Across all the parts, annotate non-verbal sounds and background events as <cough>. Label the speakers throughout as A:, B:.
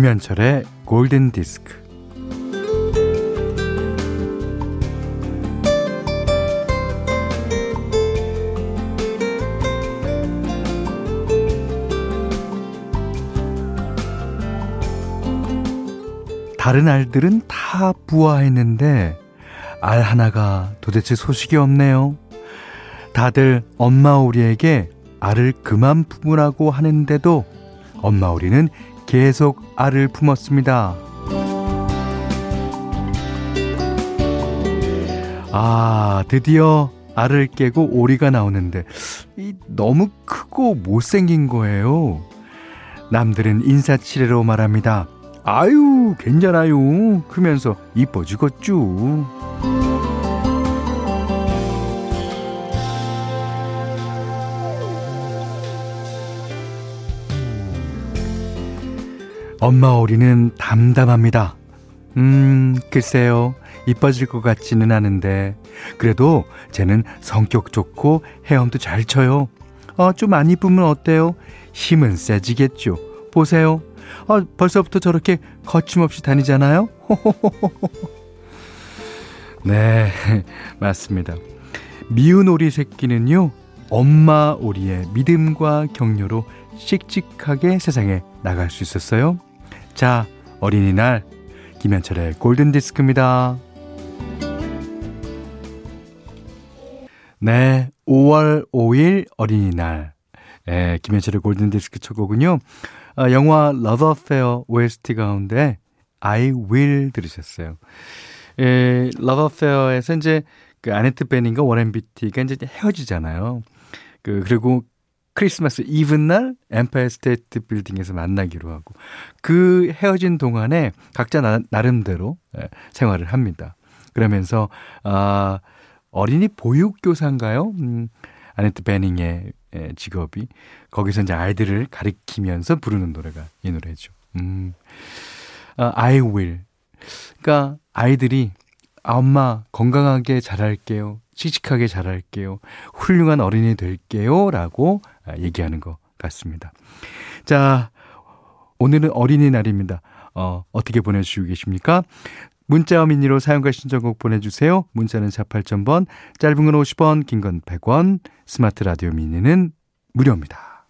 A: 김현철의 골든 디스크. 다른 알들은 다 부화했는데 알 하나가 도대체 소식이 없네요. 다들 엄마 오리에게 알을 그만 품으라고 하는데도 엄마 오리는 계속 알을 품었습니다. 아, 드디어 알을 깨고 오리가 나오는데 이 너무 크고 못생긴 거예요. 남들은 인사치레로 말합니다. 아유, 괜찮아요. 크면서 이뻐 죽었쥬. 엄마 오리는 담담합니다. 음, 글쎄요. 이뻐질 것 같지는 않은데. 그래도 쟤는 성격 좋고 헤엄도 잘 쳐요. 어, 좀 안 이쁘면 어때요? 힘은 세지겠죠. 보세요. 어, 벌써부터 저렇게 거침없이 다니잖아요? <laughs> 네, <laughs> 맞습니다. 미운 오리 새끼는요, 엄마 오리의 믿음과 격려로 씩씩하게 세상에 나갈 수 있었어요. 자, 어린이날 김현철의 골든 디스크입니다. 네, 5월 5일 어린이날. 예, 김현철의 골든 디스크 첫 곡은요. 아, 영화 러브 어페어 OST 가운데 I will 들으셨어요. 예, 러브 어페어에서 이제 그 아네트 베닝과 워렌 비티가 이제 헤어지잖아요. 그 그리고 크리스마스 이브 날 엠파이어 스테이트 빌딩에서 만나기로 하고 그 헤어진 동안에 각자 나, 나름대로 예, 생활을 합니다. 그러면서 아 어린이 보육교사인가요? 음, 아네트 베닝의 예, 직업이 거기서 이제 아이들을 가르치면서 부르는 노래가 이 노래죠. 음. 아, I will. 그러니까 아이들이 아, 엄마 건강하게 자랄게요. 씩씩하게 자랄게요. 훌륭한 어린이 될게요. 라고 아, 얘기하는 것 같습니다. 자, 오늘은 어린이날입니다. 어, 어떻게 보내주시고 계십니까? 문자와 미니로 사용과 신청곡 보내주세요. 문자는 48,000번, 짧은 건 50원, 긴 건 100원, 스마트 라디오 미니는 무료입니다.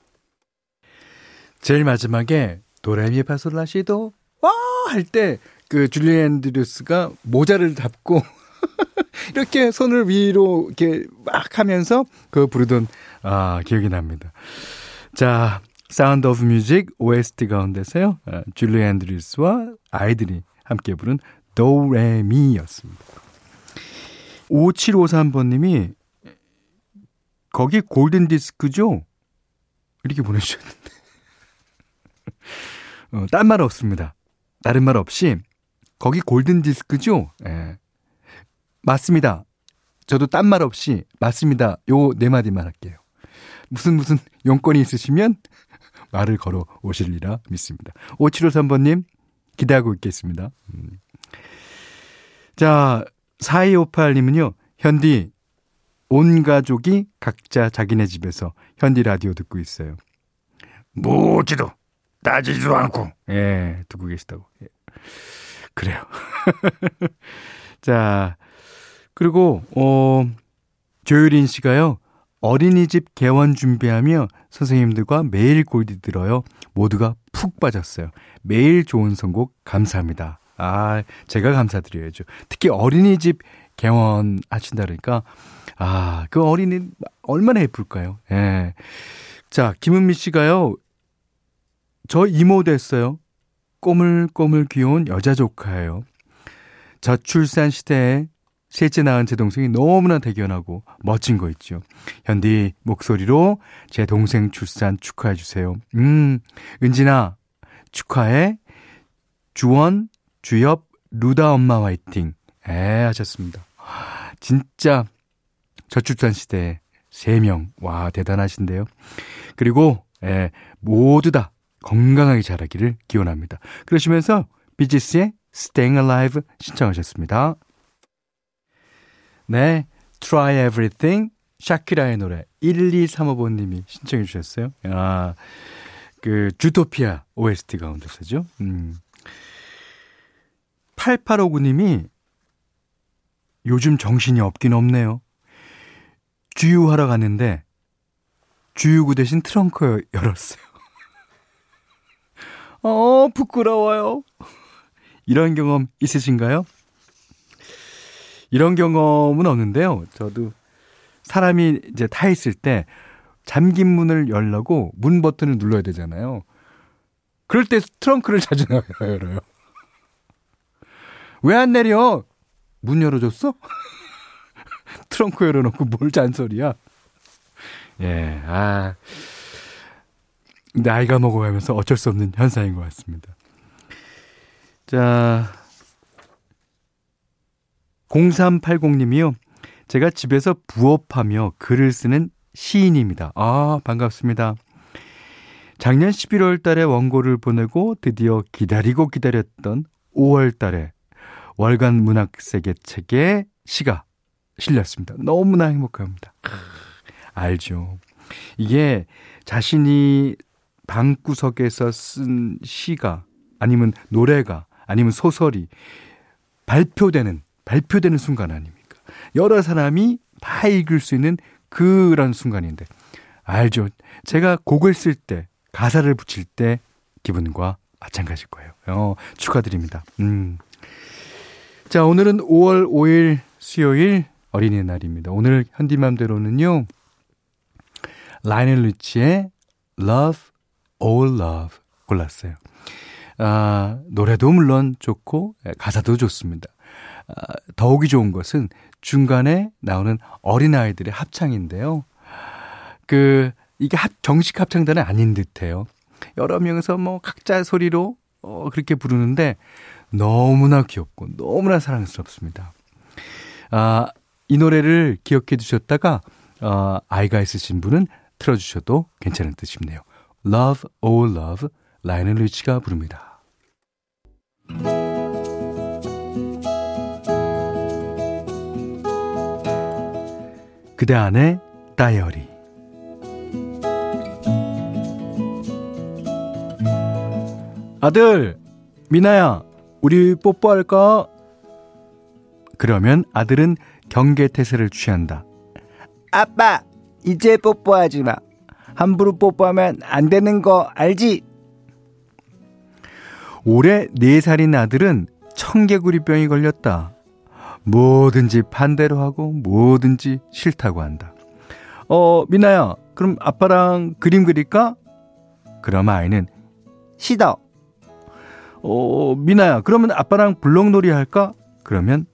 A: 제일 마지막에 도레미 파솔라시도 와! 할 때 그 줄리 앤드류스가 모자를 잡고 <laughs> 이렇게 손을 위로 이렇게 막 하면서 그 부르던 아, 기억이 납니다. 자, 사운드 오브 뮤직 OST 가운데서요. 아, 줄리 앤드류스와 아이들이 함께 부른 도레미였습니다. 5753번님이 거기 골든 디스크죠? 이렇게 보내주셨는데. <laughs> 어, 딴 말 없습니다. 다른 말 없이 거기 골든 디스크죠? 예. 맞습니다. 저도 딴 말 없이 맞습니다. 요 네 마디만 할게요. 무슨 무슨 용건이 있으시면 <laughs> 말을 걸어 오실리라 믿습니다. 5753번님 기대하고 있겠습니다. 음. 자, 4258님은요, 현디, 온 가족이 각자 자기네 집에서 현디 라디오 듣고 있어요. 묻지도, 따지지도 않고, 예, 듣고 계시다고. 예. 그래요. <laughs> 자, 그리고, 어, 조유린 씨가요, 어린이집 개원 준비하며 선생님들과 매일 골디 들어요. 모두가 푹 빠졌어요. 매일 좋은 선곡 감사합니다. 아, 제가 감사드려야죠. 특히 어린이집 개원 하신다 그러니까, 아, 그 어린이 얼마나 예쁠까요? 예. 자, 김은미 씨가요, 저 이모 됐어요. 꼬물꼬물 귀여운 여자 조카예요. 저출산 시대에 셋째 낳은 제 동생이 너무나 대견하고 멋진 거 있죠. 현디 목소리로 제 동생 출산 축하해 주세요. 음, 은진아 축하해. 주원 주엽 루다 엄마 화이팅. 에 하셨습니다. 진짜 저출산 시대에 3명. 와, 대단하신데요. 그리고 에, 모두 다 건강하게 자라기를 기원합니다. 그러시면서 비지스의 Staying Alive 신청하셨습니다. 네, Try Everything 샤키라의 노래 1235번님이 신청해 주셨어요. 아, 그 주토피아 OST 가운데 서죠. 음. 8859님이 요즘 정신이 없긴 없네요. 주유하러 갔는데 주유구 대신 트렁크 열었어요. <laughs> 어, 부끄러워요. 이런 경험 있으신가요? 이런 경험은 없는데요. 저도 사람이 이제 타 있을 때 잠긴 문을 열려고 문 버튼을 눌러야 되잖아요. 그럴 때 트렁크를 <laughs> 자주 열어요. 왜 안 내려? 문 열어줬어? <laughs> 트렁크 열어놓고 뭘 잔소리야? 예, 아. 나이가 먹어가면서 어쩔 수 없는 현상인 것 같습니다. 자, 0380님이요. 제가 집에서 부업하며 글을 쓰는 시인입니다. 아, 반갑습니다. 작년 11월 달에 원고를 보내고 드디어 기다리고 기다렸던 5월 달에 월간 문학세계 책에 시가 실렸습니다. 너무나 행복합니다. 알죠. 이게 자신이 방구석에서 쓴 시가 아니면 노래가 아니면 소설이 발표되는 발표되는 순간 아닙니까? 여러 사람이 다 읽을 수 있는 그런 순간인데 알죠. 제가 곡을 쓸 때 가사를 붙일 때 기분과 마찬가지일 거예요. 어, 축하드립니다. 음. 자, 오늘은 5월 5일 수요일 어린이날입니다. 오늘 현디맘대로는요. 라이넬 리치의 Love, All Love 골랐어요. 아, 노래도 물론 좋고 가사도 좋습니다. 아, 더욱이 좋은 것은 중간에 나오는 어린아이들의 합창인데요. 그 이게 합, 정식 합창단은 아닌 듯해요. 여러 명에서 뭐 각자 소리로 어, 그렇게 부르는데 너무나 귀엽고 너무나 사랑스럽습니다. 아, 이 노래를 기억해 두셨다가 어, 아이가 있으신 분은 틀어주셔도 괜찮은 뜻이네요. Love, Oh Love, 라이언 리치가 부릅니다. 그대 안의 다이어리 아들, 미나야, 우리 뽀뽀할까? 그러면 아들은 경계태세를 취한다.
B: 아빠, 이제 뽀뽀하지 마. 함부로 뽀뽀하면 안 되는 거 알지?
A: 올해 4살인 아들은 청개구리병이 걸렸다. 뭐든지 반대로 하고 뭐든지 싫다고 한다. 어, 미나야, 그럼 아빠랑 그림 그릴까? 그럼 아이는
B: 싫어.
A: 어, 미나야, 그러면 아빠랑 블록놀이 할까? 그러면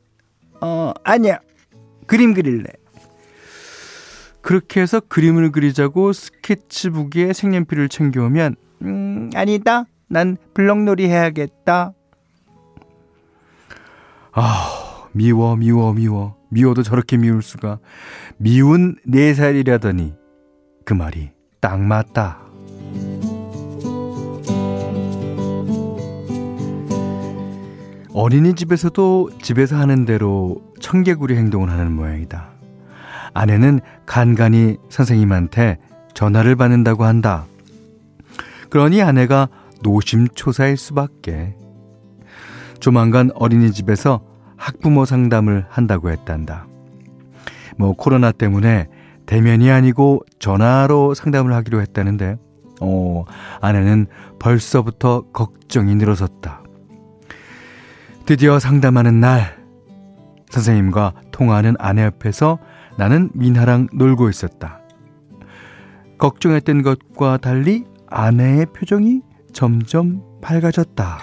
B: 어, 아니야. 그림 그릴래.
A: 그렇게 해서 그림을 그리자고 스케치북에 색연필을 챙겨오면
B: 음, 아니다. 난 블록놀이 해야겠다.
A: 아, 미워, 미워, 미워. 미워도 저렇게 미울 수가. 미운 네 살이라더니 그 말이 딱 맞다. 어린이집에서도 집에서 하는 대로 청개구리 행동을 하는 모양이다. 아내는 간간히 선생님한테 전화를 받는다고 한다. 그러니 아내가 노심초사일 수밖에. 조만간 어린이집에서 학부모 상담을 한다고 했단다. 뭐 코로나 때문에 대면이 아니고 전화로 상담을 하기로 했다는데, 어, 아내는 벌써부터 걱정이 늘어섰다. 드디어 상담하는 날, 선생님과 통화하는 아내 옆에서 나는 민하랑 놀고 있었다. 걱정했던 것과 달리 아내의 표정이 점점 밝아졌다.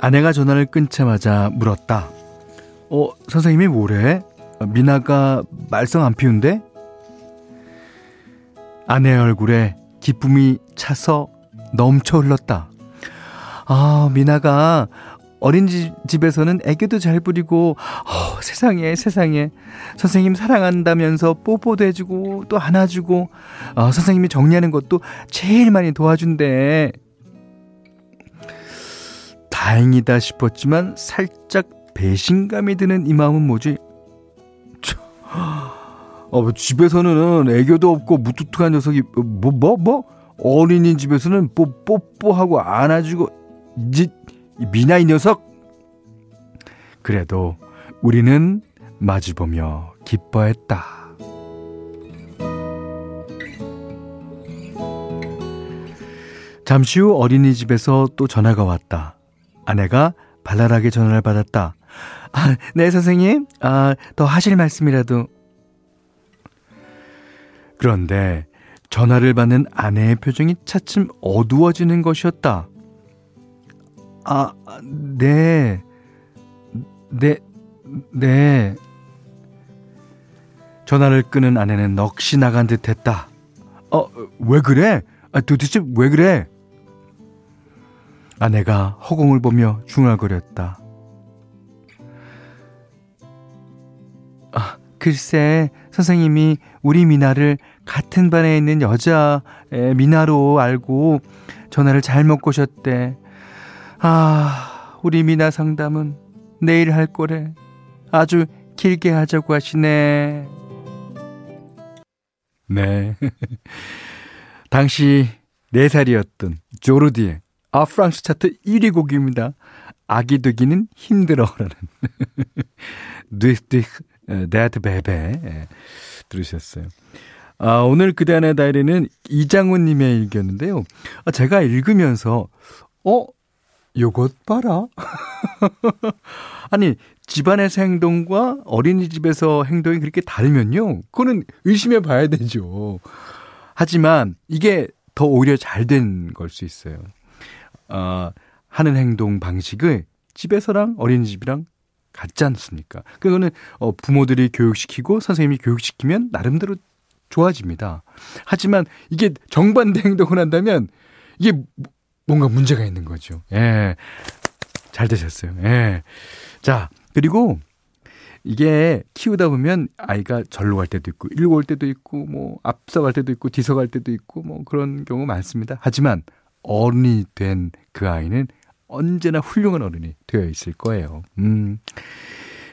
A: 아내가 전화를 끊자마자 물었다. 어, 선생님이 뭐래? 미나가 말썽 안 피운데? 아내 얼굴에 기쁨이 차서 넘쳐 흘렀다. 아, 미나가 어린이집에서는 애교도 잘 부리고, 어, 세상에, 세상에. 선생님 사랑한다면서 뽀뽀도 해주고, 또 안아주고, 어, 선생님이 정리하는 것도 제일 많이 도와준대. 다행이다 싶었지만 살짝 배신감이 드는 이 마음은 뭐지? 어, 뭐 집에서는 애교도 없고 무뚝뚝한 녀석이 뭐 뭐 뭐, 어린이집에서는 뽀 뽀뽀하고 안아주고 이 녀석. 그래도 우리는 마주보며 기뻐했다. 잠시 후 어린이집에서 또 전화가 왔다. 아내가 발랄하게 전화를 받았다. 아, 네, 선생님. 아, 더 하실 말씀이라도. 그런데 전화를 받는 아내의 표정이 차츰 어두워지는 것이었다. 아, 네. 네, 네. 전화를 끄는 아내는 넋이 나간 듯 했다. 어, 왜 그래? 아, 도대체 왜 그래? 아내가 허공을 보며 중얼거렸다. 아, 글쎄, 선생님이 우리 미나를 같은 반에 있는 여자 미나로 알고 전화를 잘못 꼬셨대. 아, 우리 미나 상담은 내일 할 거래. 아주 길게 하자고 하시네. 네. <laughs> 당시 4살이었던 조르디의 아 프랑스 차트 1위 곡입니다. 아기 되기는 힘들어라는 <laughs> Dur dur d'être bébé 들으셨어요. 아, 오늘 그대 안의 다이어리는 이장훈 님의 일기였는데요. 아, 제가 읽으면서 어 요것 봐라. <laughs> 아니, 집안에서 행동과 어린이집에서 행동이 그렇게 다르면요. 그거는 의심해 봐야 되죠. 하지만 이게 더 오히려 잘 된 걸 수 있어요. 어, 하는 행동 방식을 집에서랑 어린이집이랑 같지 않습니까? 그거는 어, 부모들이 교육시키고 선생님이 교육시키면 나름대로 좋아집니다. 하지만 이게 정반대 <laughs> 행동을 한다면 이게 뭔가 문제가 있는 거죠. 예. 잘 되셨어요. 예. 자, 그리고 이게 키우다 보면 아이가 절로 갈 때도 있고, 일고 올 때도 있고, 뭐, 앞서 갈 때도 있고, 뒤서 갈 때도 있고, 뭐, 그런 경우 많습니다. 하지만 어른이 된 그 아이는 언제나 훌륭한 어른이 되어 있을 거예요. 음.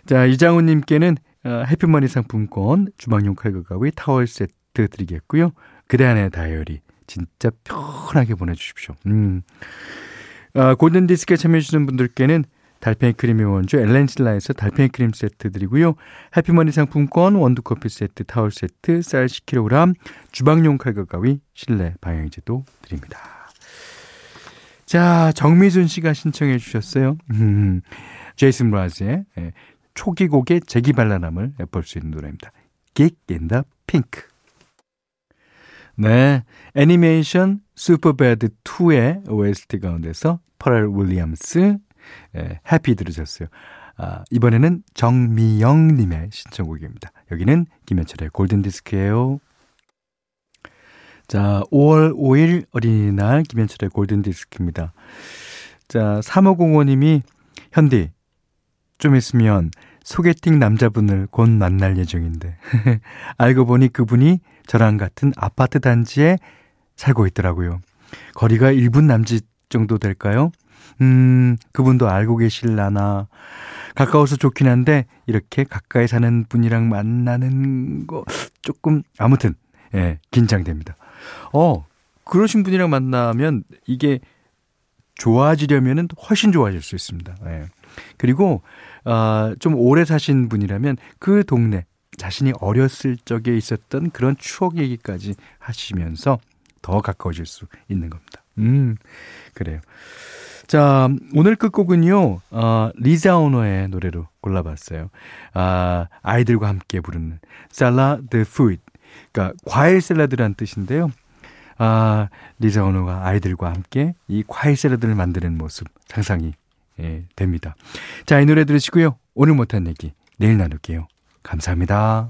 A: 자, 이장훈님께는 어, 해피머니 상품권, 주방용 칼과 가위, 타월 세트 드리겠고요. 그대 안의 다이어리 진짜 편하게 보내주십시오. 음. 아, 골든디스크에 참여해주시는 분들께는 달팽이 크림의 원조 엘렌실라에서 달팽이 크림 세트 드리고요. 해피머니 상품권, 원두커피 세트, 타월 세트, 쌀 10kg, 주방용 칼과 가위, 실내 방향제도 드립니다. 자, 정미순 씨가 신청해 주셨어요. 음, 제이슨 므라즈의 예, 초기 곡의 재기발랄함을 볼수 있는 노래입니다. Geek in the Pink. 네. 애니메이션 슈퍼배드 2의 OST 가운데서 퍼렐 윌리엄스 예, Happy 들으셨어요. 아, 이번에는 정미영님의 신청곡입니다. 여기는 김현철의 골든디스크예요. 자, 5월 5일 어린이날 김현철의 골든디스크입니다. 자, 3505님이 현디 좀 있으면 소개팅 남자분을 곧 만날 예정인데 <laughs> 알고 보니 그분이 저랑 같은 아파트 단지에 살고 있더라고요. 거리가 1분 남짓 정도 될까요? 음, 그분도 알고 계실라나. 가까워서 좋긴 한데, 이렇게 가까이 사는 분이랑 만나는 거, 조금, 아무튼, 예, 긴장됩니다. 어, 그러신 분이랑 만나면, 이게, 좋아지려면은 훨씬 좋아질 수 있습니다. 예. 그리고, 어, 좀 오래 사신 분이라면, 그 동네, 자신이 어렸을 적에 있었던 그런 추억 얘기까지 하시면서 더 가까워질 수 있는 겁니다. 음, 그래요. 자, 오늘 끝곡은요, 어, 리자 오너의 노래로 골라봤어요. 아, 아이들과 함께 부르는 Salade de fruits. 그러니까 과일 샐러드란 뜻인데요. 아, 리사 오노가 아이들과 함께 이 과일 샐러드를 만드는 모습 상상이 예, 됩니다. 자, 이 노래 들으시고요. 오늘 못한 얘기 내일 나눌게요. 감사합니다.